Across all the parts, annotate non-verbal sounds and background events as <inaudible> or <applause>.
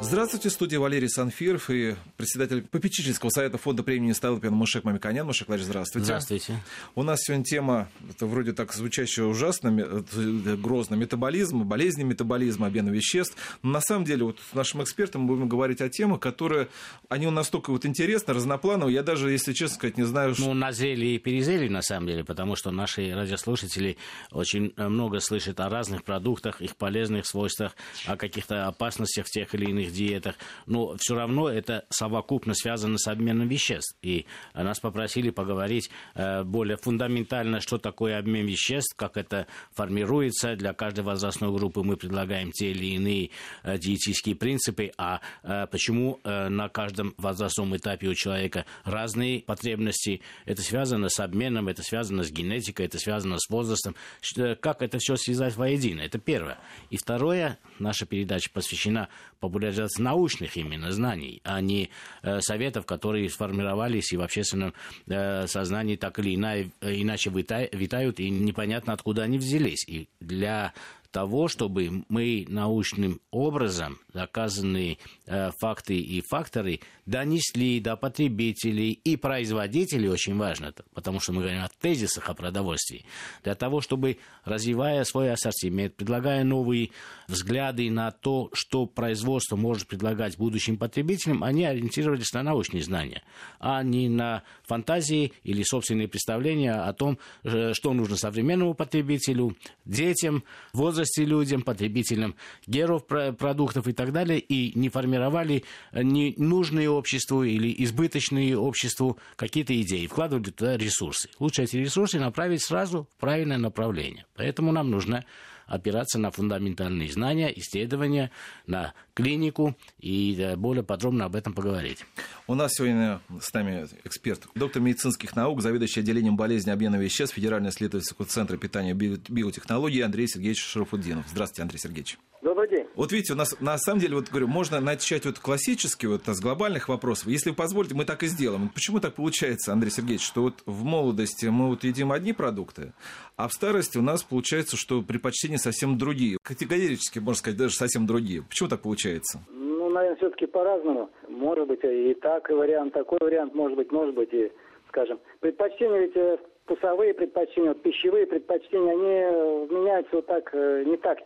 Здравствуйте, студия Валерий Санфиров и председатель попечительского совета фонда премии Столыпина Мушек Мамиканян. Мушек Владимирович, здравствуйте. Здравствуйте. У нас сегодня тема, это вроде так звучащая ужасно, э, грозно, метаболизм, болезни метаболизма, обмена веществ. Но на самом деле вот с нашим экспертом мы будем говорить о темах, которые, они настолько вот интересны, разноплановые, я даже, если честно сказать, не знаю... Ну, назрели и перезрели, на самом деле, потому что наши радиослушатели очень много слышат о разных продуктах, их полезных свойствах, о каких-то опасностях тех или иных диетах, но все равно это совокупно связано с обменом веществ. И нас попросили поговорить э, более фундаментально, что такое обмен веществ, как это формируется. Для каждой возрастной группы мы предлагаем те или иные э, диетические принципы, а э, почему на каждом возрастном этапе у человека разные потребности. Это связано с обменом, это связано с генетикой, это связано с возрастом. Как это все связать воедино? Это первое. И второе, наша передача посвящена популяризации реализации научных именно знаний, а не э, советов, которые сформировались и в общественном э, сознании так или иначе, витают, и непонятно, откуда они взялись. И для того, чтобы мы научным образом доказанные э, факты и факторы донесли до потребителей и производителей, очень важно, потому что мы говорим о тезисах о продовольствии, для того, чтобы, развивая свой ассортимент, предлагая новые взгляды на то, что производство может предлагать будущим потребителям, они ориентировались на научные знания, а не на фантазии или собственные представления о том, э, что нужно современному потребителю, детям, возрасте людям, потребителям геров продуктов и так далее, и не формировали ненужные обществу или избыточные обществу какие-то идеи, вкладывали туда ресурсы. Лучше эти ресурсы направить сразу в правильное направление. Поэтому нам нужно опираться на фундаментальные знания, исследования, на клинику и э, более подробно об этом поговорить. У нас сегодня с нами эксперт, доктор медицинских наук, заведующий отделением болезни обмена веществ Федерального исследовательского центра питания и биотехнологий Андрей Сергеевич Шарафуддинов. Здравствуйте, Андрей Сергеевич. Добрый день. Вот видите, у нас на самом деле, вот говорю, можно начать вот классически, вот с глобальных вопросов. Если вы позволите, мы так и сделаем. Почему так получается, Андрей Сергеевич, что вот в молодости мы вот едим одни продукты, а в старости у нас получается, что предпочтения совсем другие. Категорически, можно сказать, даже совсем другие. Почему так получается? Ну, наверное, все-таки по-разному. Может быть, и так и вариант, такой вариант, может быть, может быть, и, скажем, предпочтения ведь э, вкусовые предпочтения, вот пищевые предпочтения, они э, меняются вот так, э, не так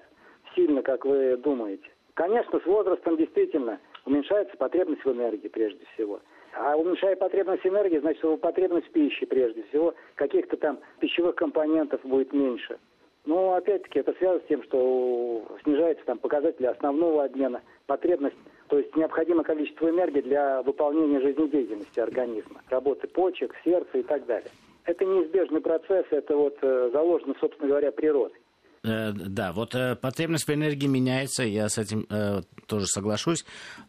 сильно, как вы думаете. Конечно, с возрастом действительно уменьшается потребность в энергии прежде всего. А уменьшая потребность энергии, значит, потребность в пище прежде всего, каких-то там пищевых компонентов будет меньше. Но опять-таки это связано с тем, что снижается там показатели основного обмена, потребность, то есть необходимое количество энергии для выполнения жизнедеятельности организма, работы почек, сердца и так далее. Это неизбежный процесс, это вот э, заложено, собственно говоря, природой. Э, да, вот э, потребность в энергии меняется, я с этим э, тоже соглашусь.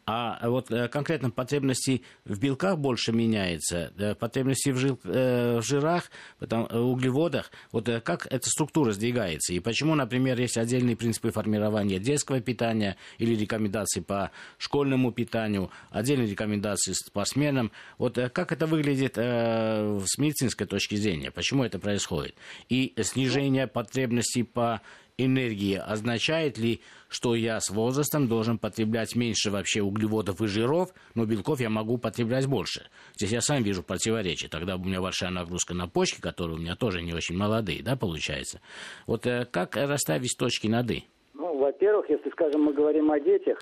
А вот конкретно потребности в белках больше меняется, потребности в, жир, в жирах, потом, углеводах. Вот как эта структура сдвигается? И почему, например, есть отдельные принципы формирования детского питания или рекомендации по школьному питанию, отдельные рекомендации спортсменам. Вот как это выглядит с медицинской точки зрения? Почему это происходит? И снижение потребностей по энергии означает ли, что я с возрастом должен потреблять меньше вообще углеводов и жиров, но белков я могу потреблять больше? Здесь я сам вижу противоречие. Тогда у меня большая нагрузка на почки, которые у меня тоже не очень молодые, да, получается. Вот э, как расставить точки над «и»? Ну, во-первых, если, скажем, мы говорим о детях,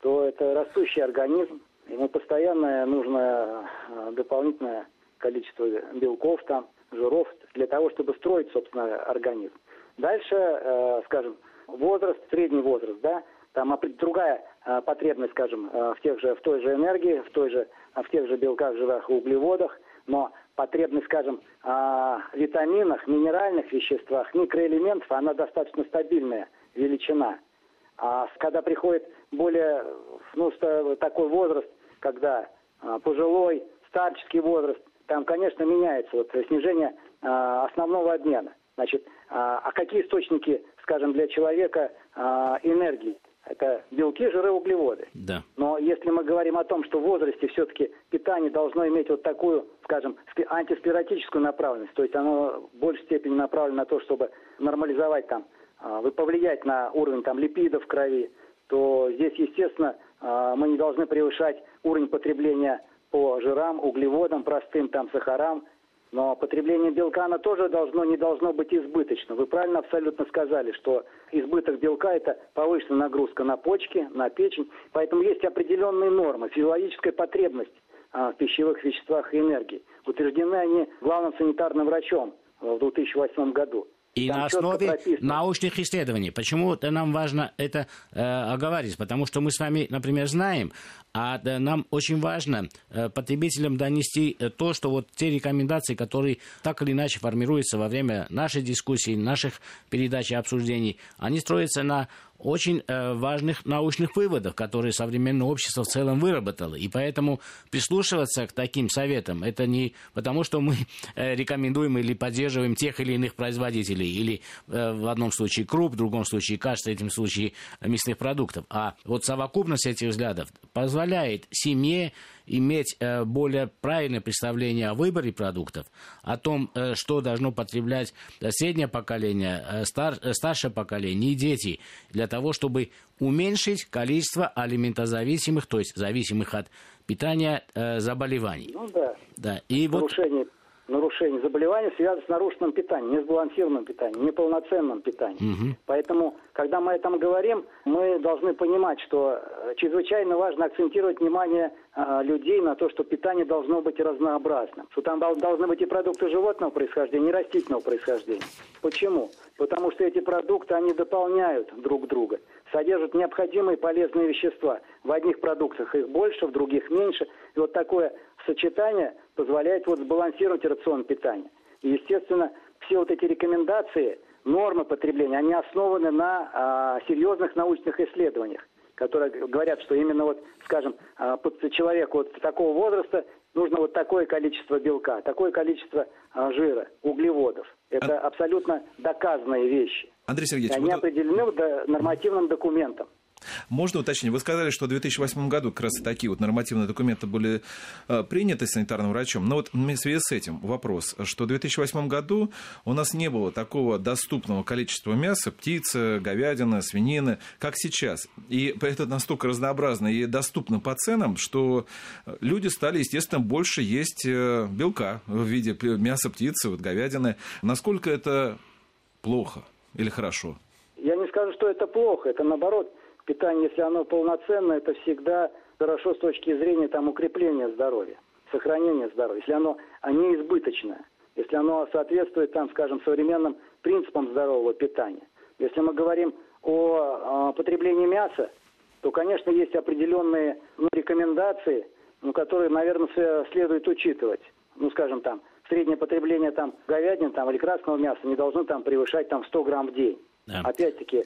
то это растущий организм, ему постоянно нужно э, дополнительное количество белков там, жиров для того, чтобы строить, собственно, организм. Дальше, э, скажем, возраст, средний возраст, да, там другая э, потребность, скажем, э, в тех же, в той же энергии, в той же, в тех же белках, жирах и углеводах, но потребность, скажем, в витаминах, минеральных веществах, микроэлементов, она достаточно стабильная величина. А когда приходит более, ну, такой возраст, когда пожилой, старческий возраст, там, конечно, меняется вот снижение основного обмена. Значит, а, а какие источники, скажем, для человека а, энергии? Это белки, жиры, углеводы. Да. Но если мы говорим о том, что в возрасте все-таки питание должно иметь вот такую, скажем, антисклеротическую направленность, то есть оно в большей степени направлено на то, чтобы нормализовать там, а, повлиять на уровень там липидов в крови, то здесь, естественно, мы не должны превышать уровень потребления по жирам, углеводам, простым там сахарам, но потребление белка, оно тоже должно, не должно быть избыточно. Вы правильно абсолютно сказали, что избыток белка – это повышенная нагрузка на почки, на печень. Поэтому есть определенные нормы, физиологическая потребность а, в пищевых веществах и энергии. Утверждены они главным санитарным врачом в 2008 году. И Там на основе прописано. научных исследований. Почему нам важно это э, оговорить? Потому что мы с вами, например, знаем, а да, нам очень важно э, потребителям донести э, то, что вот те рекомендации, которые так или иначе формируются во время нашей дискуссии, наших передач и обсуждений, они строятся на очень э, важных научных выводов, которые современное общество в целом выработало. И поэтому прислушиваться к таким советам, это не потому, что мы э, рекомендуем или поддерживаем тех или иных производителей, или э, в одном случае круп, в другом случае каш, в третьем случае мясных продуктов. А вот совокупность этих взглядов позволяет семье иметь э, более правильное представление о выборе продуктов, о том, э, что должно потреблять э, среднее поколение, стар, старшее поколение и дети, для того, чтобы уменьшить количество алиментозависимых, то есть зависимых от питания заболеваний. Ну да. да. И Нарушение вот нарушений заболеваний связаны с нарушенным питанием, несбалансированным питанием, неполноценным питанием. Угу. Поэтому, когда мы о этом говорим, мы должны понимать, что э, чрезвычайно важно акцентировать внимание э, людей на то, что питание должно быть разнообразным, что там должны быть и продукты животного происхождения, и растительного происхождения. Почему? Потому что эти продукты, они дополняют друг друга, содержат необходимые полезные вещества. В одних продуктах их больше, в других меньше. И вот такое сочетание позволяет вот сбалансировать рацион питания. И, естественно, все вот эти рекомендации, нормы потребления, они основаны на а, серьезных научных исследованиях, которые говорят, что именно вот, скажем, а, под человеку вот такого возраста нужно вот такое количество белка, такое количество а, жира, углеводов. Это а... абсолютно доказанные вещи. Андрей Сергеевич, они вот... определены нормативным документом. Можно уточнить? Вы сказали, что в 2008 году как раз такие вот нормативные документы были э, приняты санитарным врачом. Но вот в связи с этим вопрос, что в 2008 году у нас не было такого доступного количества мяса, птицы, говядины, свинины, как сейчас. И <laughs> это настолько разнообразно и доступно по ценам, что люди стали, естественно, больше есть э, белка в виде мяса, птицы, вот говядины. Насколько это плохо или хорошо? Я не скажу, что это плохо. Это наоборот питание, если оно полноценное, это всегда хорошо с точки зрения там, укрепления здоровья, сохранения здоровья. Если оно а не избыточное, если оно соответствует, там, скажем, современным принципам здорового питания. Если мы говорим о, о потреблении мяса, то, конечно, есть определенные ну, рекомендации, ну, которые, наверное, следует учитывать. Ну, скажем, там, среднее потребление там, говядины там, или красного мяса не должно там, превышать там, 100 грамм в день. Да. Опять-таки,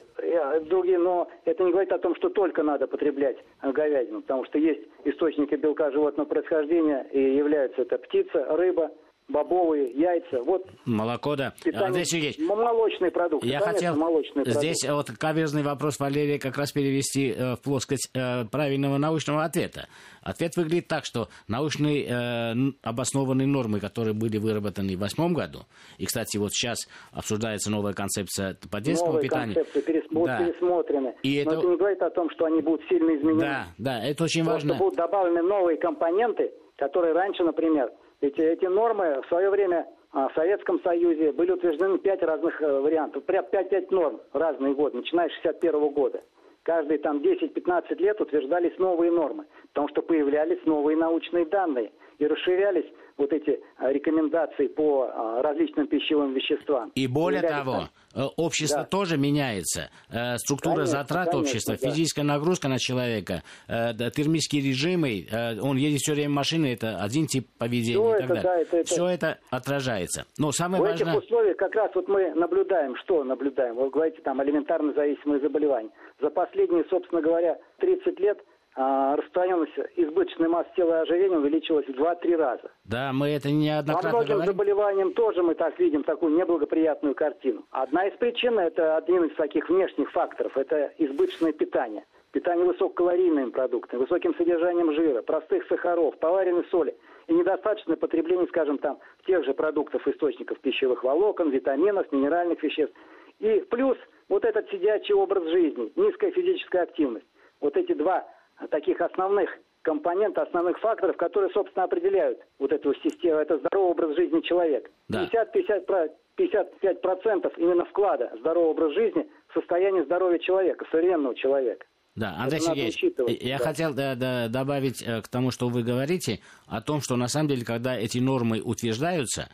другие, но это не говорит о том, что только надо потреблять говядину, потому что есть источники белка животного происхождения, и являются это птица, рыба, бобовые, яйца. Вот Молоко, да. Питание, Андрей Сергеевич, молочный продукт. Я хотел молочный здесь продукт. вот каверзный вопрос Валерия как раз перевести э, в плоскость э, правильного научного ответа. Ответ выглядит так, что научные э, обоснованные нормы, которые были выработаны в восьмом году, и, кстати, вот сейчас обсуждается новая концепция по детскому Новые питанию. концепции перес... да. пересмотрены. И Но это... это не говорит о том, что они будут сильно изменены. Да, да, это очень Просто важно. будут добавлены новые компоненты, которые раньше, например, эти, эти нормы в свое время а, в Советском Союзе были утверждены пять разных э, вариантов, пять-пять норм разные годы, начиная с 61 года. Каждые там 10-15 лет утверждались новые нормы, потому что появлялись новые научные данные и расширялись вот эти а, рекомендации по а, различным пищевым веществам. И более того, э, общество да. тоже меняется. Э, структура конечно, затрат конечно, общества, да. физическая нагрузка на человека, э, термические режимы, он едет все время в машине, это один тип поведения все и так это, далее. Да, это, это... Все это отражается. Но самое в важное... этих условиях как раз вот мы наблюдаем, что наблюдаем? Вы говорите, там, элементарно зависимые заболевания. За последние, собственно говоря, 30 лет распространенность избыточной массы тела и ожирения увеличилась в 2-3 раза. Да, мы это неоднократно По многим говорим. заболеваниям тоже мы так видим такую неблагоприятную картину. Одна из причин, это один из таких внешних факторов, это избыточное питание. Питание высококалорийными продуктами, высоким содержанием жира, простых сахаров, поваренной соли и недостаточное потребление, скажем, там, тех же продуктов, источников пищевых волокон, витаминов, минеральных веществ. И плюс вот этот сидячий образ жизни, низкая физическая активность. Вот эти два таких основных компонента, основных факторов, которые, собственно, определяют вот эту систему, это здоровый образ жизни человека. Да. 50-50 55% именно вклада здорового образа жизни в состояние здоровья человека, современного человека. Да, Андрей Это Сергеевич, я да. хотел да, да, добавить э, к тому, что вы говорите, о том, что на самом деле, когда эти нормы утверждаются,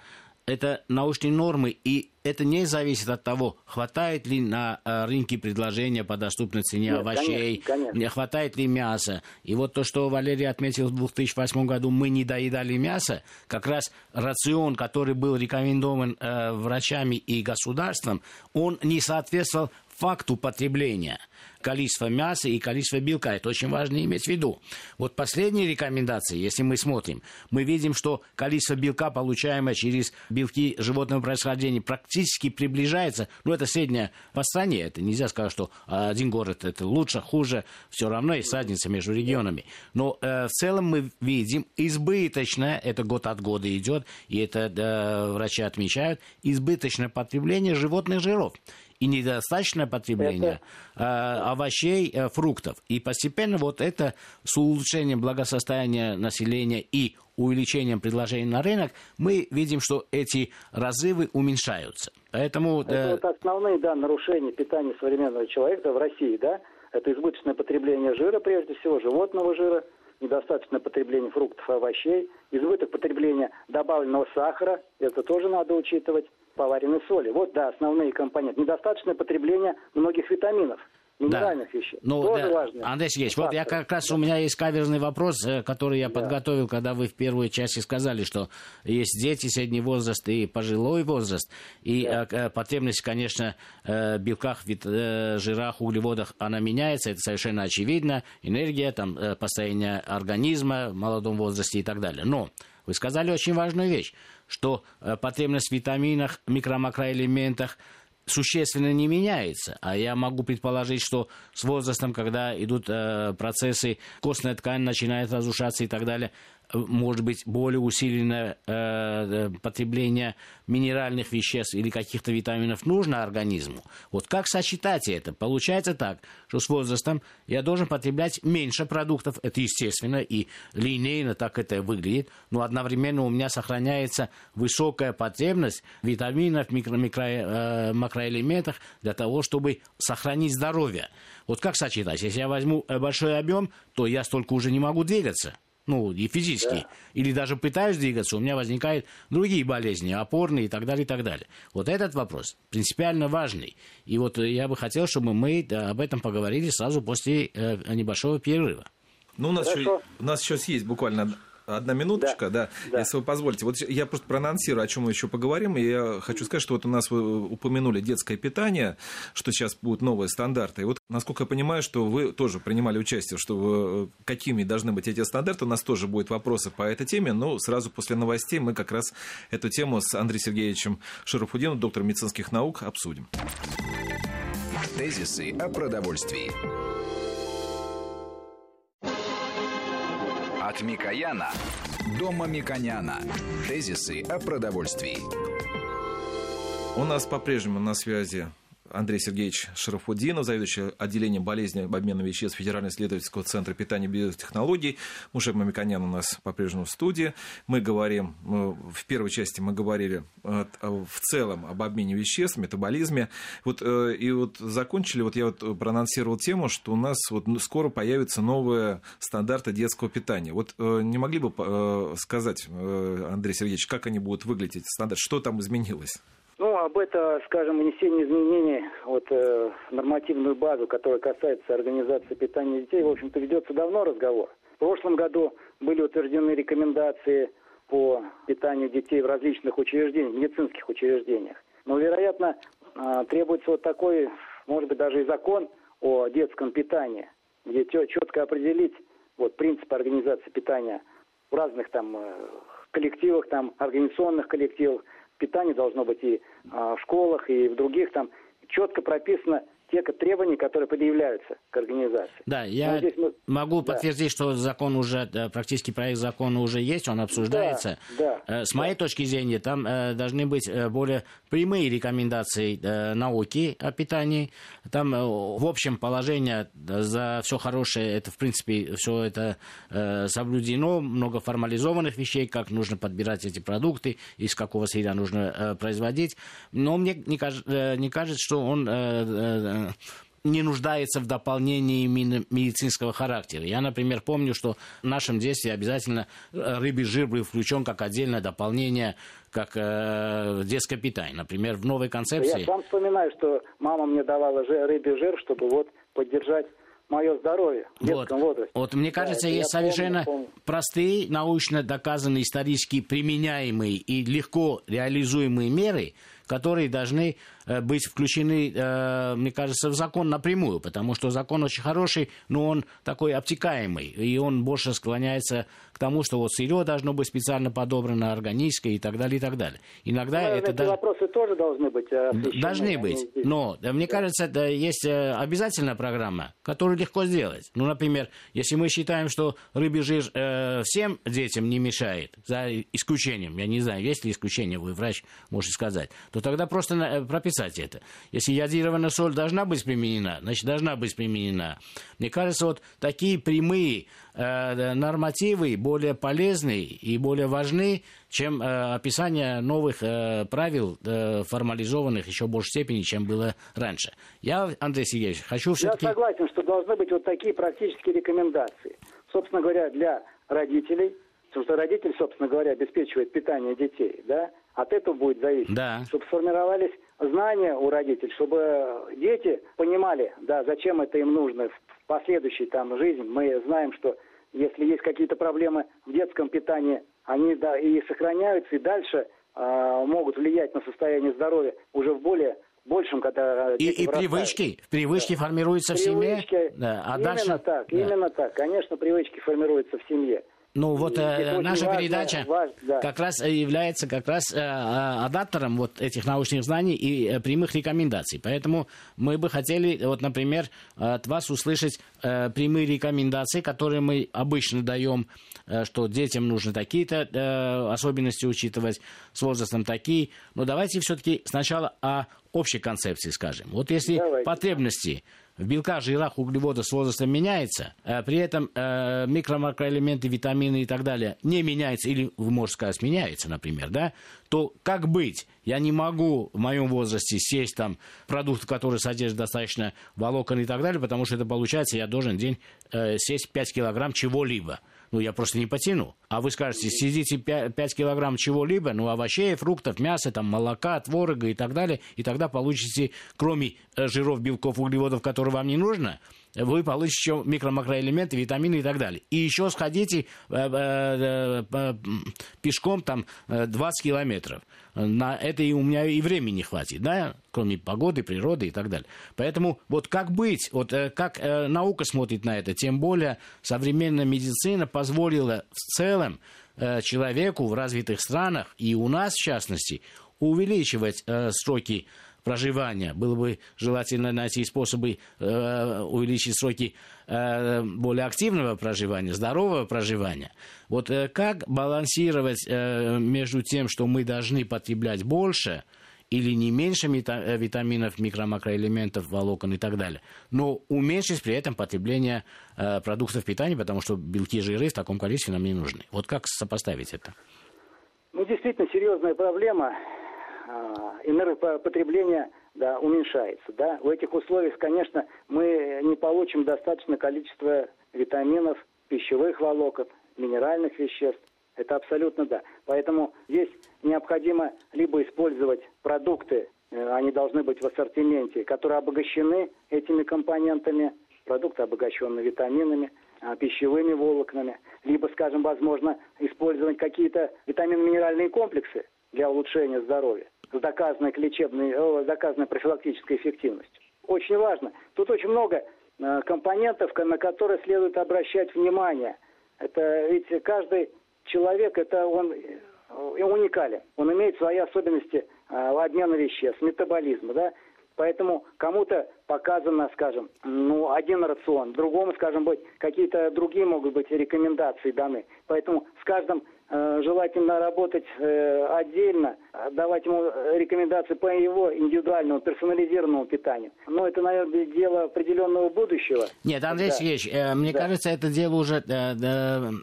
это научные нормы, и это не зависит от того, хватает ли на э, рынке предложения по доступной цене Нет, овощей, конечно, конечно. не хватает ли мяса. И вот то, что Валерий отметил в 2008 году, мы не доедали мясо, как раз рацион, который был рекомендован э, врачами и государством, он не соответствовал факту потребления количества мяса и количества белка. Это очень важно иметь в виду. Вот последние рекомендации, если мы смотрим, мы видим, что количество белка, получаемое через белки животного происхождения, практически приближается. Ну, это среднее по стране. Это нельзя сказать, что один город это лучше, хуже. Все равно есть разница между регионами. Но э, в целом мы видим избыточное, это год от года идет, и это э, врачи отмечают, избыточное потребление животных жиров и недостаточное потребление э, овощей, э, фруктов. И постепенно вот это с улучшением благосостояния населения и увеличением предложений на рынок, мы видим, что эти разрывы уменьшаются. Поэтому... Это э, вот основные да, нарушения питания современного человека в России, да? Это избыточное потребление жира, прежде всего, животного жира, недостаточное потребление фруктов и овощей, избыток потребления добавленного сахара, это тоже надо учитывать, поваренной соли. Вот, да, основные компоненты. Недостаточное потребление многих витаминов, минеральных веществ. Ну, тоже да, важно. Андрей Сергеевич, вот я как раз у меня есть каверзный вопрос, э, который я подготовил, когда вы в первой части сказали, что есть дети, средний возраст и пожилой возраст. И э, э, потребность, конечно, в белках, жирах, углеводах, она меняется, это совершенно очевидно. Энергия, там, состояние организма в молодом возрасте и так далее. Но вы сказали очень важную вещь, что потребность в витаминах, микро-макроэлементах существенно не меняется. А я могу предположить, что с возрастом, когда идут э, процессы, костная ткань начинает разрушаться и так далее, может быть более усиленное э, э, потребление минеральных веществ или каких-то витаминов нужно организму. Вот как сочетать это? Получается так, что с возрастом я должен потреблять меньше продуктов, это естественно, и линейно так это выглядит, но одновременно у меня сохраняется высокая потребность витаминов, микро, микро, э, макроэлементах для того, чтобы сохранить здоровье. Вот как сочетать? Если я возьму э, большой объем, то я столько уже не могу двигаться. Ну, и физически. Или даже пытаюсь двигаться, у меня возникают другие болезни, опорные и так далее, и так далее. Вот этот вопрос принципиально важный. И вот э, я бы хотел, чтобы мы да, об этом поговорили сразу после э, небольшого перерыва. Ну, у нас, еще, у нас сейчас есть буквально одна минуточка, да, да. если вы позволите. Вот я просто проанонсирую, о чем мы еще поговорим. И я хочу сказать, что вот у нас вы упомянули детское питание, что сейчас будут новые стандарты. И вот, насколько я понимаю, что вы тоже принимали участие, что вы, какими должны быть эти стандарты. У нас тоже будут вопросы по этой теме, но сразу после новостей мы как раз эту тему с Андреем Сергеевичем Шарафудиновым, доктором медицинских наук, обсудим. Тезисы о продовольствии. От Микояна до Мамиконяна. Тезисы о продовольствии. У нас по-прежнему на связи Андрей Сергеевич Шарафудинов, заведующий отделением болезни обмена веществ Федерального исследовательского центра питания и биотехнологий. Мушек Мамиконян у нас по-прежнему в студии. Мы говорим, э, в первой части мы говорили э, в целом об обмене веществ, метаболизме. Вот, э, и вот закончили, вот я вот проанонсировал тему, что у нас вот скоро появятся новые стандарты детского питания. Вот не могли бы сказать, Андрей Сергеевич, как они будут выглядеть, стандарт, что там изменилось? Ну, об это, скажем, внесение изменений вот, э, в нормативную базу, которая касается организации питания детей, в общем-то, ведется давно разговор. В прошлом году были утверждены рекомендации по питанию детей в различных учреждениях, медицинских учреждениях. Но, вероятно, э, требуется вот такой, может быть, даже и закон о детском питании, где четко определить вот принципы организации питания в разных там э, коллективах, там организационных коллективах. Питание должно быть и а, в школах, и в других там четко прописано те требования, которые предъявляются к организации. Да, я мы... могу да. подтвердить, что закон уже, практически проект закона уже есть, он обсуждается. Да, да, э, С моей да. точки зрения, там э, должны быть э, более прямые рекомендации науки о питании. Там, в общем, положение за все хорошее, это, в принципе, все это соблюдено. Много формализованных вещей, как нужно подбирать эти продукты, из какого сырья нужно производить. Но мне не, кажется, не кажется, что он не нуждается в дополнении медицинского характера. Я, например, помню, что в нашем детстве обязательно э, рыбий жир был включен как отдельное дополнение, как э, детское питание. Например, в новой концепции... Я сам вспоминаю, что мама мне давала рыбий жир, чтобы вот поддержать мое здоровье в детском вот. возрасте. Вот мне кажется, да, есть совершенно помню, помню. простые, научно доказанные, исторически применяемые и легко реализуемые меры, которые должны быть включены, э, мне кажется, в закон напрямую, потому что закон очень хороший, но он такой обтекаемый, и он больше склоняется к тому, что вот сырье должно быть специально подобрано, органическое и так далее, и так далее. Иногда ну, это эти даже... вопросы тоже должны быть э, освещены. Должны быть, но мне кажется, это есть обязательная программа, которую легко сделать. Ну, например, если мы считаем, что рыбий жир э, всем детям не мешает, за исключением, я не знаю, есть ли исключение, вы врач можете сказать, то тогда просто прописать отрицать это. Если ядированная соль должна быть применена, значит, должна быть применена. Мне кажется, вот такие прямые э, нормативы более полезны и более важны, чем э, описание новых э, правил, э, формализованных еще в большей степени, чем было раньше. Я, Андрей Сергеевич, хочу все-таки... Я согласен, что должны быть вот такие практические рекомендации. Собственно говоря, для родителей, потому что родитель, собственно говоря, обеспечивает питание детей, да, от этого будет зависеть. Да. Чтобы сформировались знания у родителей, чтобы дети понимали, да, зачем это им нужно в последующей там жизни. Мы знаем, что если есть какие-то проблемы в детском питании, они да, и сохраняются, и дальше э, могут влиять на состояние здоровья уже в более большем, когда и, и привычки, привычки да. формируются привычки, в семье. Да, а именно дальше... так, да. именно так. Конечно, привычки формируются в семье. Ну вот э, наша важно, передача важно, да. как раз является как раз э, адаптером вот этих научных знаний и э, прямых рекомендаций. Поэтому мы бы хотели, вот, например, от вас услышать э, прямые рекомендации, которые мы обычно даем, э, что детям нужно такие-то э, особенности учитывать, с возрастом такие. Но давайте все-таки сначала о общей концепции скажем. Вот если давайте. потребности в белках, жирах, углеводах с возрастом меняется, а при этом э, микро-макроэлементы, витамины и так далее не меняются, или, можете сказать, меняются, например, да, то как быть? Я не могу в моем возрасте сесть там продукты, которые содержат достаточно волокон и так далее, потому что это получается, я должен день э, сесть 5 килограмм чего-либо ну, я просто не потяну. А вы скажете, съедите 5, 5 килограмм чего-либо, ну, овощей, фруктов, мяса, там, молока, творога и так далее, и тогда получите, кроме э, жиров, белков, углеводов, которые вам не нужно, вы получите микро-макроэлементы, витамины и так далее. И еще сходите э, э, э, пешком там 20 километров. На это и у меня и времени не хватит, да, кроме погоды, природы и так далее. Поэтому вот как быть, вот как наука смотрит на это, тем более современная медицина позволила в целом человеку в развитых странах и у нас в частности увеличивать сроки проживания. Было бы желательно найти способы э, увеличить сроки э, более активного проживания, здорового проживания. Вот э, как балансировать э, между тем, что мы должны потреблять больше или не меньше э, витаминов, микро-макроэлементов, волокон и так далее, но уменьшить при этом потребление э, продуктов питания, потому что белки и жиры в таком количестве нам не нужны. Вот как сопоставить это? Ну, действительно, серьезная проблема энергопотребление да, уменьшается. Да. В этих условиях, конечно, мы не получим достаточное количество витаминов, пищевых волокон, минеральных веществ. Это абсолютно да. Поэтому здесь необходимо либо использовать продукты, э, они должны быть в ассортименте, которые обогащены этими компонентами, продукты, обогащенные витаминами, а, пищевыми волокнами, либо, скажем, возможно, использовать какие-то витаминно-минеральные комплексы для улучшения здоровья с доказанной, лечебной, с доказанной профилактической эффективностью. Очень важно. Тут очень много э, компонентов, на которые следует обращать внимание. Это ведь каждый человек, это он уникален. Он имеет свои особенности обмена веществ, метаболизма, да. Поэтому кому-то показано, скажем, ну, один рацион, другому, скажем, быть, какие-то другие могут быть рекомендации даны. Поэтому с каждым Э, желательно работать э, отдельно, давать ему рекомендации по его индивидуальному, персонализированному питанию. Но это, наверное, дело определенного будущего. Нет, Андрей да. Сергеевич, э, мне да. кажется, это дело уже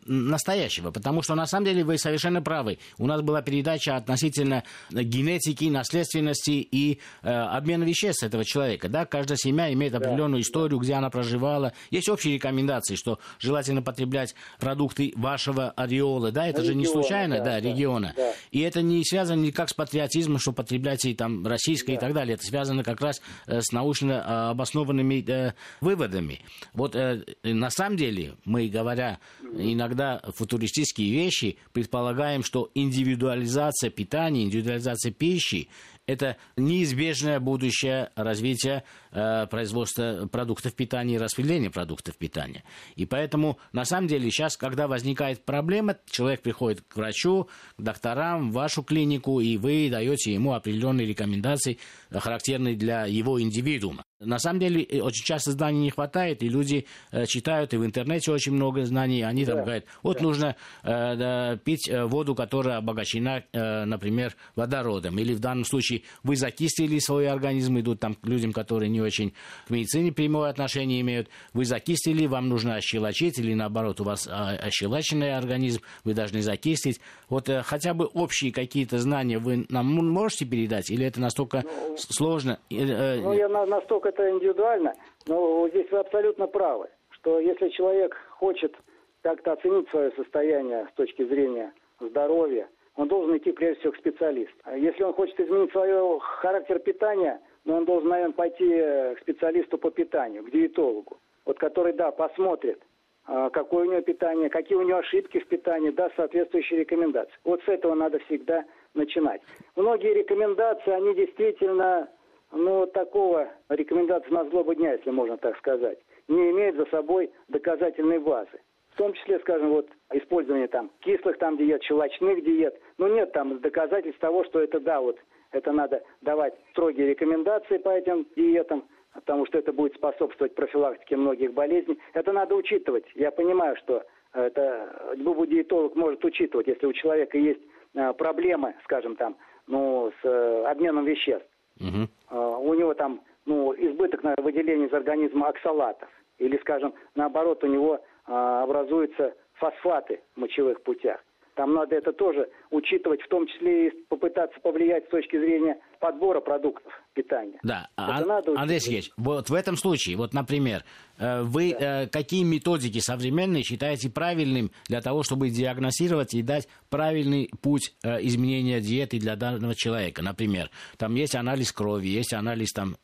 настоящего, потому что на самом деле вы совершенно правы. У нас была передача относительно генетики, наследственности и обмена веществ этого человека. Да? Каждая семья имеет определенную да. историю, где она проживала. Есть общие рекомендации, что желательно потреблять продукты вашего ореола. Да? Это же не случайно, да, да региона. Да. И это не связано никак с патриотизмом, что потребляете там российское да. и так далее. Это связано как раз э, с научно э, обоснованными э, выводами. Вот э, на самом деле мы, говоря иногда футуристические вещи, предполагаем, что индивидуализация питания, индивидуализация пищи это неизбежное будущее развития производства продуктов питания и распределения продуктов питания. И поэтому, на самом деле, сейчас, когда возникает проблема, человек приходит к врачу, к докторам, в вашу клинику, и вы даете ему определенные рекомендации, характерные для его индивидуума. На самом деле, э, очень часто знаний не хватает, и люди э, читают, и в интернете очень много знаний. Они там говорят, вот да. нужно э, да, пить э, воду, которая обогащена, э, например, водородом. Или в данном случае вы закислили свой организм, идут там к людям, которые не очень к медицине прямое отношение имеют. Вы закислили, вам нужно ощелочить, или наоборот, у вас а, ощелаченный организм, вы должны закислить. Вот э, хотя бы общие какие-то знания вы нам можете передать, или это настолько ну, сложно? Э, ну, я настолько это индивидуально, но здесь вы абсолютно правы, что если человек хочет как-то оценить свое состояние с точки зрения здоровья, он должен идти прежде всего к специалисту. А если он хочет изменить свой характер питания, ну, он должен, наверное, пойти к специалисту по питанию, к диетологу, вот который, да, посмотрит, а, какое у него питание, какие у него ошибки в питании, даст соответствующие рекомендации. Вот с этого надо всегда начинать. Многие рекомендации, они действительно ну, такого рекомендации на злобу дня, если можно так сказать, не имеет за собой доказательной базы. В том числе, скажем, вот использование там кислых там диет, щелочных диет. Но нет там доказательств того, что это да, вот это надо давать строгие рекомендации по этим диетам, потому что это будет способствовать профилактике многих болезней. Это надо учитывать. Я понимаю, что это любой диетолог может учитывать, если у человека есть э, проблемы, скажем там, ну, с э, обменом веществ. Угу. У него там ну, избыток на выделение из организма оксалатов. Или, скажем, наоборот, у него образуются фосфаты в мочевых путях. Там надо это тоже учитывать, в том числе и попытаться повлиять с точки зрения подбора продуктов питания. Да, это а, надо Андрей Сергеевич, вот в этом случае, вот, например, э, вы да. Э, какие методики современные считаете правильным для того, чтобы диагностировать и дать правильный путь э, изменения диеты для данного человека? Например, там есть анализ крови, есть анализ там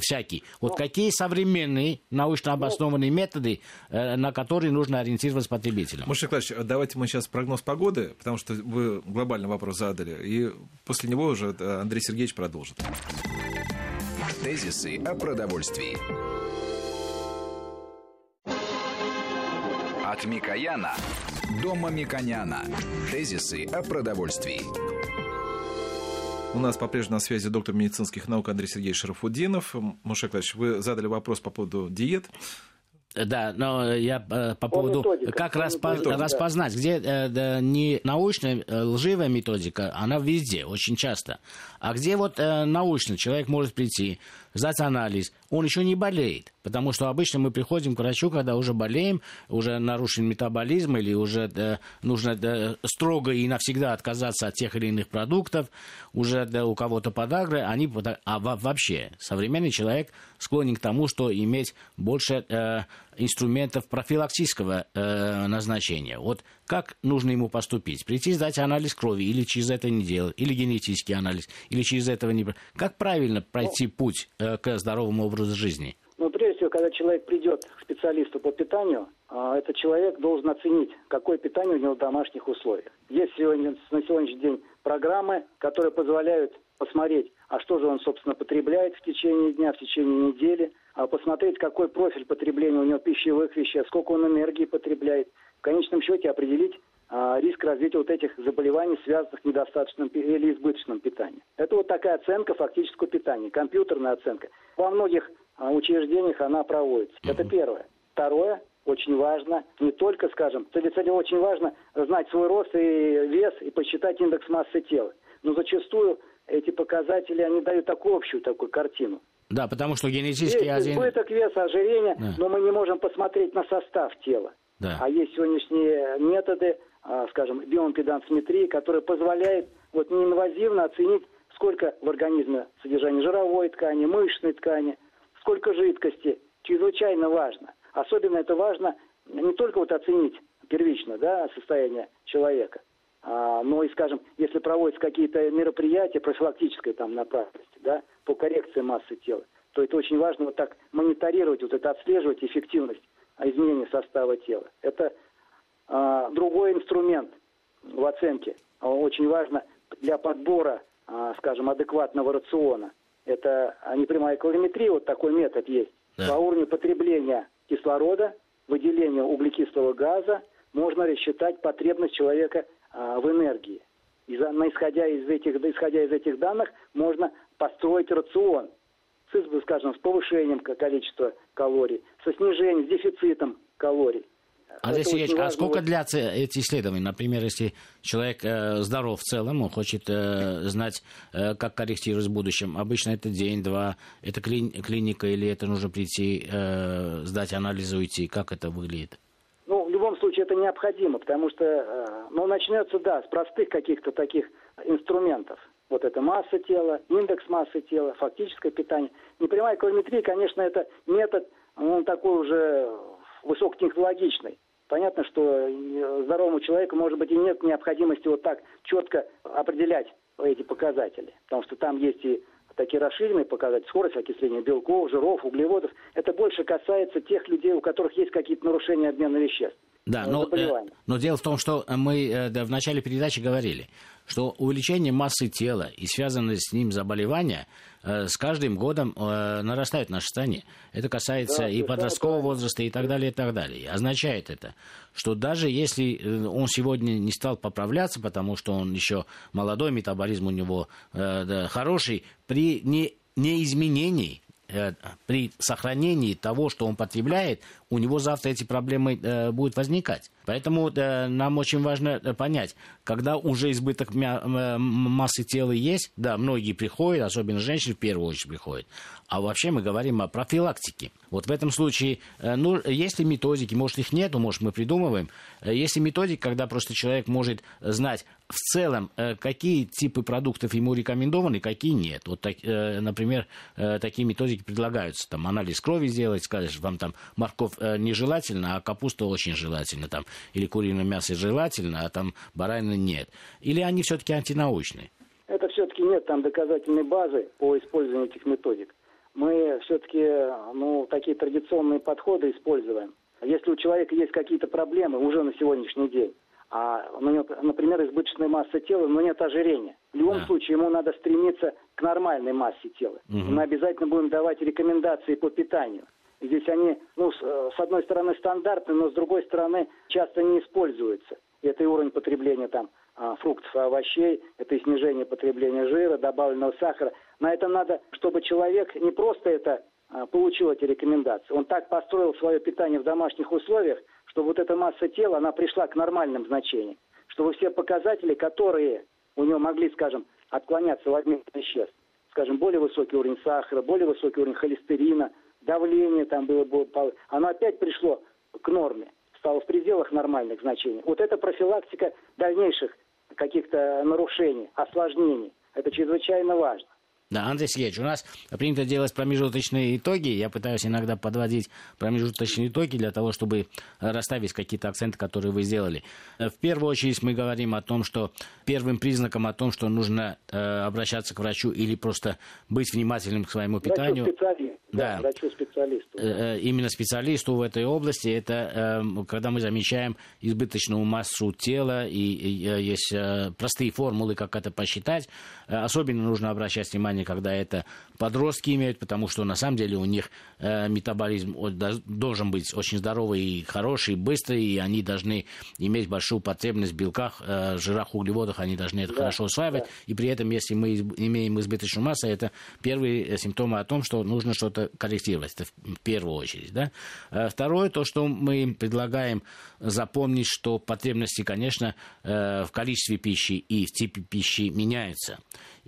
всякий. Вот ну, какие современные научно обоснованные ну, методы, на которые нужно ориентироваться потребителям? Маша Николаевич, давайте мы сейчас прогноз погоды, потому что вы глобальный вопрос задали, и после него уже Андрей Сергеевич Сергеевич продолжит. Тезисы о продовольствии. От Микояна до Мамиконяна. Тезисы о продовольствии. У нас по-прежнему на связи доктор медицинских наук Андрей Сергеевич Шарафудинов. Мушек вы задали вопрос по поводу диет. Да, но я э, по поводу, методика, как распо... методика, распознать, да. где э, да, не научная э, лживая методика, она везде, очень часто. А где вот э, научно человек может прийти, сдать анализ, он еще не болеет. Потому что обычно мы приходим к врачу, когда уже болеем, уже нарушен метаболизм, или уже э, нужно э, строго и навсегда отказаться от тех или иных продуктов, уже да, у кого-то подагры, они... А вообще, современный человек склонен к тому, что иметь больше э, инструментов профилактического э, назначения. Вот как нужно ему поступить? Прийти сдать анализ крови, или через это не делать, или генетический анализ, или через этого не... Как правильно пройти ну, путь э, к здоровому образу жизни? Ну, прежде всего, когда человек придет к специалисту по питанию, э, этот человек должен оценить, какое питание у него в домашних условиях. Есть сегодня, на сегодняшний день программы, которые позволяют посмотреть, а что же он, собственно, потребляет в течение дня, в течение недели, а, посмотреть, какой профиль потребления у него пищевых веществ, сколько он энергии потребляет. В конечном счете определить а, риск развития вот этих заболеваний, связанных с недостаточным или избыточным питанием. Это вот такая оценка фактического питания, компьютерная оценка. Во многих а, учреждениях она проводится. Это первое. Второе, очень важно, не только, скажем, целенаправленно очень важно знать свой рост и вес и посчитать индекс массы тела. Но зачастую эти показатели, они дают такую общую такую картину. Да, потому что генетически есть один... избыток веса, ожирение, да. но мы не можем посмотреть на состав тела. Да. А есть сегодняшние методы, а, скажем, биоимпедансметрии, которые позволяют вот неинвазивно оценить, сколько в организме содержания жировой ткани, мышечной ткани, сколько жидкости. Чрезвычайно важно. Особенно это важно не только вот оценить первично да, состояние человека, а, но и, скажем, если проводятся какие-то мероприятия профилактической там направленности, да, по коррекции массы тела, то это очень важно вот так мониторировать, вот это отслеживать эффективность изменения состава тела. Это а, другой инструмент в оценке. Очень важно для подбора, а, скажем, адекватного рациона. Это непрямая калориметрия, вот такой метод есть. Да. По уровню потребления кислорода, выделения углекислого газа можно рассчитать потребность человека а, в энергии. И за, исходя, из этих, исходя из этих данных можно построить рацион с, скажем, с повышением количества калорий, со снижением, с дефицитом калорий. А здесь есть, а сколько длятся эти исследования? Например, если человек э, здоров в целом, он хочет э, знать, э, как корректировать в будущем. Обычно это день-два, это кли, клиника или это нужно прийти, э, сдать анализы, уйти? Как это выглядит? Ну, в любом случае это необходимо, потому что, э, ну, начнется, да, с простых каких-то таких инструментов. Вот это масса тела, индекс массы тела, фактическое питание. Непрямая калориметрия, конечно, это метод, он такой уже высокотехнологичный. Понятно, что здоровому человеку, может быть, и нет необходимости вот так четко определять эти показатели. Потому что там есть и такие расширенные показатели, скорость окисления белков, жиров, углеводов. Это больше касается тех людей, у которых есть какие-то нарушения обмена веществ. Да, но, э, но дело в том, что мы э, да, в начале передачи говорили, что увеличение массы тела и связанные с ним заболевания э, с каждым годом э, нарастают в нашей стране. Это касается да, и подросткового возраста и так далее, и так далее. Означает это, что даже если э, он сегодня не стал поправляться, потому что он еще молодой, метаболизм у него э, да, хороший, при не, неизменении Э, при сохранении того, что он потребляет, у него завтра эти проблемы э, будут возникать. Поэтому э, нам очень важно э, понять, когда уже избыток мя- массы тела есть, да, многие приходят, особенно женщины в первую очередь приходят, а вообще мы говорим о профилактике. Вот в этом случае, э, ну, есть ли методики, может их нету, может мы придумываем, э, есть ли методики, когда просто человек может знать в целом, э, какие типы продуктов ему рекомендованы, какие нет. Вот, так, например, такие методики предлагаются, там, анализ крови сделать, сказать, вам там морковь нежелательно, а капуста очень желательно, там, или куриное мясо желательно, а там баранина нет. Или они все-таки антинаучные? Это все-таки нет там доказательной базы по использованию этих методик мы все-таки ну, такие традиционные подходы используем. Если у человека есть какие-то проблемы уже на сегодняшний день, а, ну, например, избыточная масса тела, но нет ожирения. В любом да. случае ему надо стремиться к нормальной массе тела. Угу. Мы обязательно будем давать рекомендации по питанию. Здесь они, ну, с, с одной стороны, стандартные, но с другой стороны, часто не используются. Это и уровень потребления там а, фруктов и овощей, это и снижение потребления жира, добавленного сахара. На это надо, чтобы человек не просто это а, получил эти рекомендации, он так построил свое питание в домашних условиях, что вот эта масса тела, она пришла к нормальным значениям, чтобы все показатели, которые у него могли, скажем, отклоняться в обмен веществ, скажем, более высокий уровень сахара, более высокий уровень холестерина, давление там было, было оно опять пришло к норме, стало в пределах нормальных значений. Вот это профилактика дальнейших каких-то нарушений, осложнений. Это чрезвычайно важно. Да, Андрей Сергеевич, у нас принято делать промежуточные итоги. Я пытаюсь иногда подводить промежуточные итоги для того, чтобы расставить какие-то акценты, которые вы сделали. В первую очередь мы говорим о том, что первым признаком о том, что нужно э, обращаться к врачу или просто быть внимательным к своему питанию. Врачу да, врачу-специалисту. Э, э, именно специалисту в этой области, это э, когда мы замечаем избыточную массу тела, и есть простые формулы, как это посчитать. Особенно нужно обращать внимание питания, когда это подростки имеют, потому что на самом деле у них э, метаболизм должен быть очень здоровый и хороший, и быстрый, и они должны иметь большую потребность в белках, э, жирах, углеводах, они должны это да, хорошо усваивать. Да. И при этом, если мы имеем избыточную массу, это первые э, симптомы о том, что нужно что-то корректировать. Это в первую очередь. Да? Э, второе, то, что мы предлагаем запомнить, что потребности, конечно, э, в количестве пищи и в типе пищи меняются.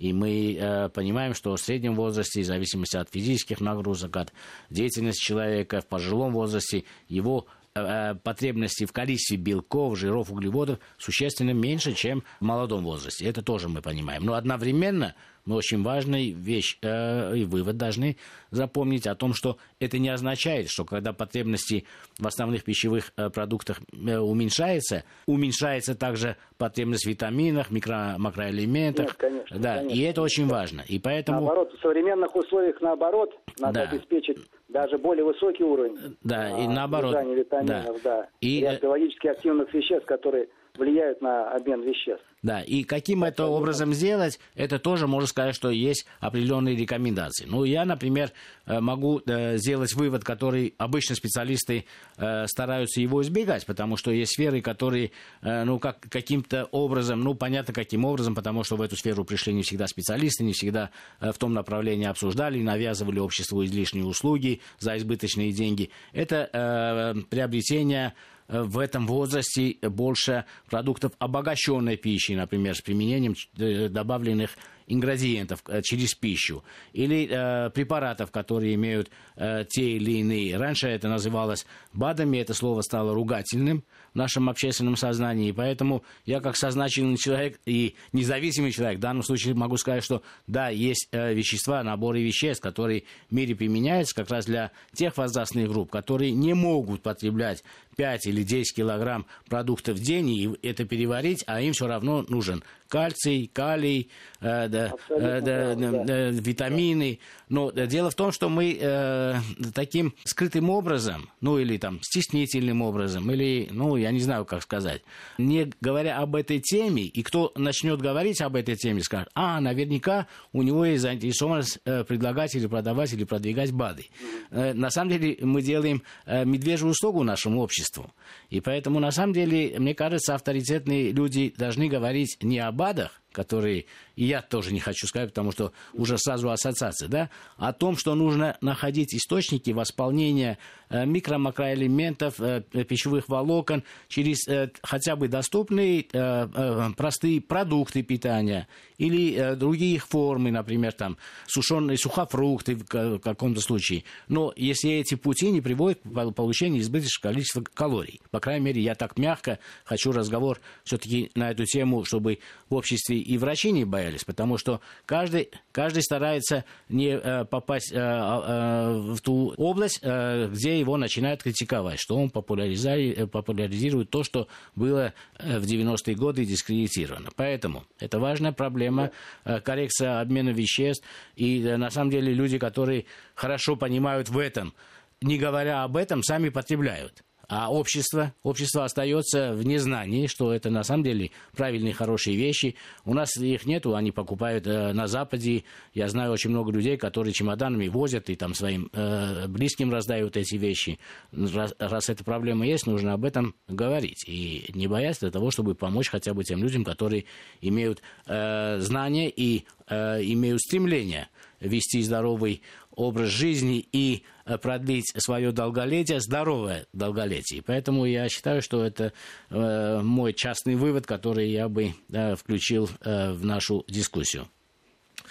И мы э, понимаем, что в среднем возрасте, в зависимости от физических нагрузок, от деятельности человека, в пожилом возрасте, его э, потребности в количестве белков, жиров, углеводов существенно меньше, чем в молодом возрасте. Это тоже мы понимаем. Но одновременно мы очень важную вещь э, и вывод должны запомнить о том, что это не означает, что когда потребности в основных пищевых э, продуктах э, уменьшаются, уменьшается также потребность в витаминах, микро, макроэлементах. Нет, конечно, да, конечно. и это очень важно. И поэтому... Наоборот, в современных условиях, наоборот, надо да. обеспечить даже более высокий уровень да, и наоборот, витаминов, да. да. И ряд биологически активных веществ, которые влияют на обмен веществ. Да, и каким это образом сделать, это тоже можно сказать, что есть определенные рекомендации. Ну, я, например, э, могу э, сделать вывод, который обычно специалисты э, стараются его избегать, потому что есть сферы, которые, ну, как, каким-то образом, ну, понятно, каким образом, потому что в эту сферу пришли не всегда специалисты, не всегда в том направлении обсуждали, навязывали обществу излишние услуги за избыточные деньги. Это э, приобретение в этом возрасте больше продуктов обогащенной пищи, например, с применением э, добавленных ингредиентов э, через пищу или э, препаратов, которые имеют э, те или иные. Раньше это называлось БАДами, это слово стало ругательным в нашем общественном сознании, и поэтому я как сознательный человек и независимый человек в данном случае могу сказать, что да, есть э, вещества, наборы веществ, которые в мире применяются как раз для тех возрастных групп, которые не могут потреблять 5 или 10 килограмм продуктов в день и это переварить, а им все равно нужен кальций, калий, э, да, э, да, да, да, витамины. Но дело в том, что мы э, таким скрытым образом, ну или там стеснительным образом, или, ну, я не знаю, как сказать, не говоря об этой теме, и кто начнет говорить об этой теме, скажет, а, наверняка у него есть заинтересованность э, предлагать или продавать или продвигать БАДы. Э, на самом деле мы делаем э, медвежью услугу нашему обществу. И поэтому, на самом деле, мне кажется, авторитетные люди должны говорить не об badr которые и я тоже не хочу сказать, потому что уже сразу ассоциация, да, о том, что нужно находить источники восполнения э, микро-макроэлементов, э, пищевых волокон через э, хотя бы доступные э, э, простые продукты питания или э, другие их формы, например, там сушеные сухофрукты в каком-то случае. Но если эти пути не приводят к получению избыточного количества калорий, по крайней мере, я так мягко хочу разговор все-таки на эту тему, чтобы в обществе и врачи не боялись, потому что каждый, каждый старается не э, попасть э, э, в ту область, э, где его начинают критиковать, что он популяризирует, э, популяризирует то, что было э, в 90-е годы дискредитировано. Поэтому это важная проблема, э, коррекция обмена веществ, и э, на самом деле люди, которые хорошо понимают в этом, не говоря об этом, сами потребляют. А общество, общество остается в незнании, что это на самом деле правильные, хорошие вещи. У нас их нету, они покупают э, на Западе. Я знаю очень много людей, которые чемоданами возят и там своим э, близким раздают эти вещи. Раз, раз эта проблема есть, нужно об этом говорить. И не бояться для того, чтобы помочь хотя бы тем людям, которые имеют э, знания и э, имеют стремление вести здоровый образ жизни и продлить свое долголетие, здоровое долголетие. Поэтому я считаю, что это э, мой частный вывод, который я бы э, включил э, в нашу дискуссию.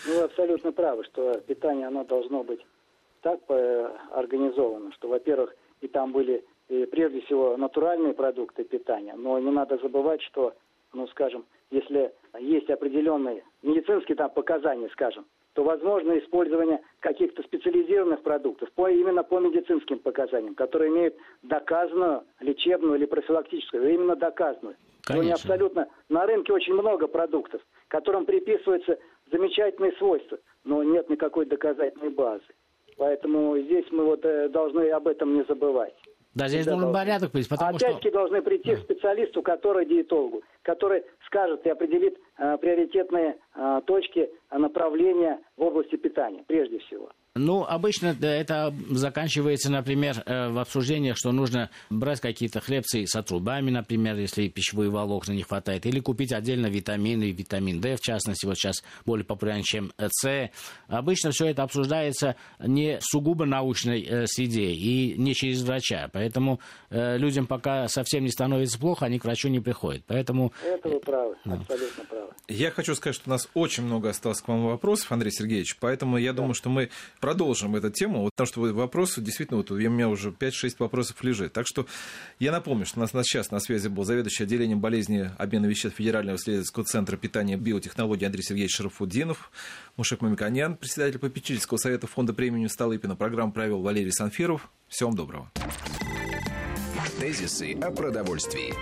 Ну, вы абсолютно правы, что питание оно должно быть так э, организовано, что, во-первых, и там были и прежде всего натуральные продукты питания, но не надо забывать, что, ну, скажем, если есть определенные медицинские там показания, скажем, то возможно использование каких-то специализированных продуктов по, именно по медицинским показаниям, которые имеют доказанную лечебную или профилактическую, именно доказанную. Конечно. не абсолютно. На рынке очень много продуктов, которым приписываются замечательные свойства, но нет никакой доказательной базы. Поэтому здесь мы вот э, должны об этом не забывать. Да, здесь должен порядок быть, потому Опять-таки что... должны прийти к специалисту, который диетологу. который скажет и определит э, приоритетные э, точки направления в области питания, прежде всего. Ну, обычно это заканчивается, например, э, в обсуждениях, что нужно брать какие-то хлебцы с отрубами, например, если пищевые волокна не хватает, или купить отдельно витамины, витамин D, в частности, вот сейчас более популярен, чем С. Обычно все это обсуждается не сугубо научной э, среде и не через врача, поэтому э, людям пока совсем не становится плохо, они к врачу не приходят. Поэтому... Это вы правы, абсолютно правы. Я хочу сказать, что у нас очень много осталось к вам вопросов, Андрей Сергеевич, поэтому я да. думаю, что мы продолжим эту тему, потому что вопросы действительно, вот у меня уже 5-6 вопросов лежит. Так что я напомню, что у нас сейчас на связи был заведующий отделением болезни обмена веществ Федерального исследовательского центра питания и биотехнологий Андрей Сергеевич Шарафуддинов, Мушек Мамиканян, председатель попечительского совета фонда премии Столыпина, программу провел Валерий Санфиров. Всего вам доброго. Тезисы о продовольствии.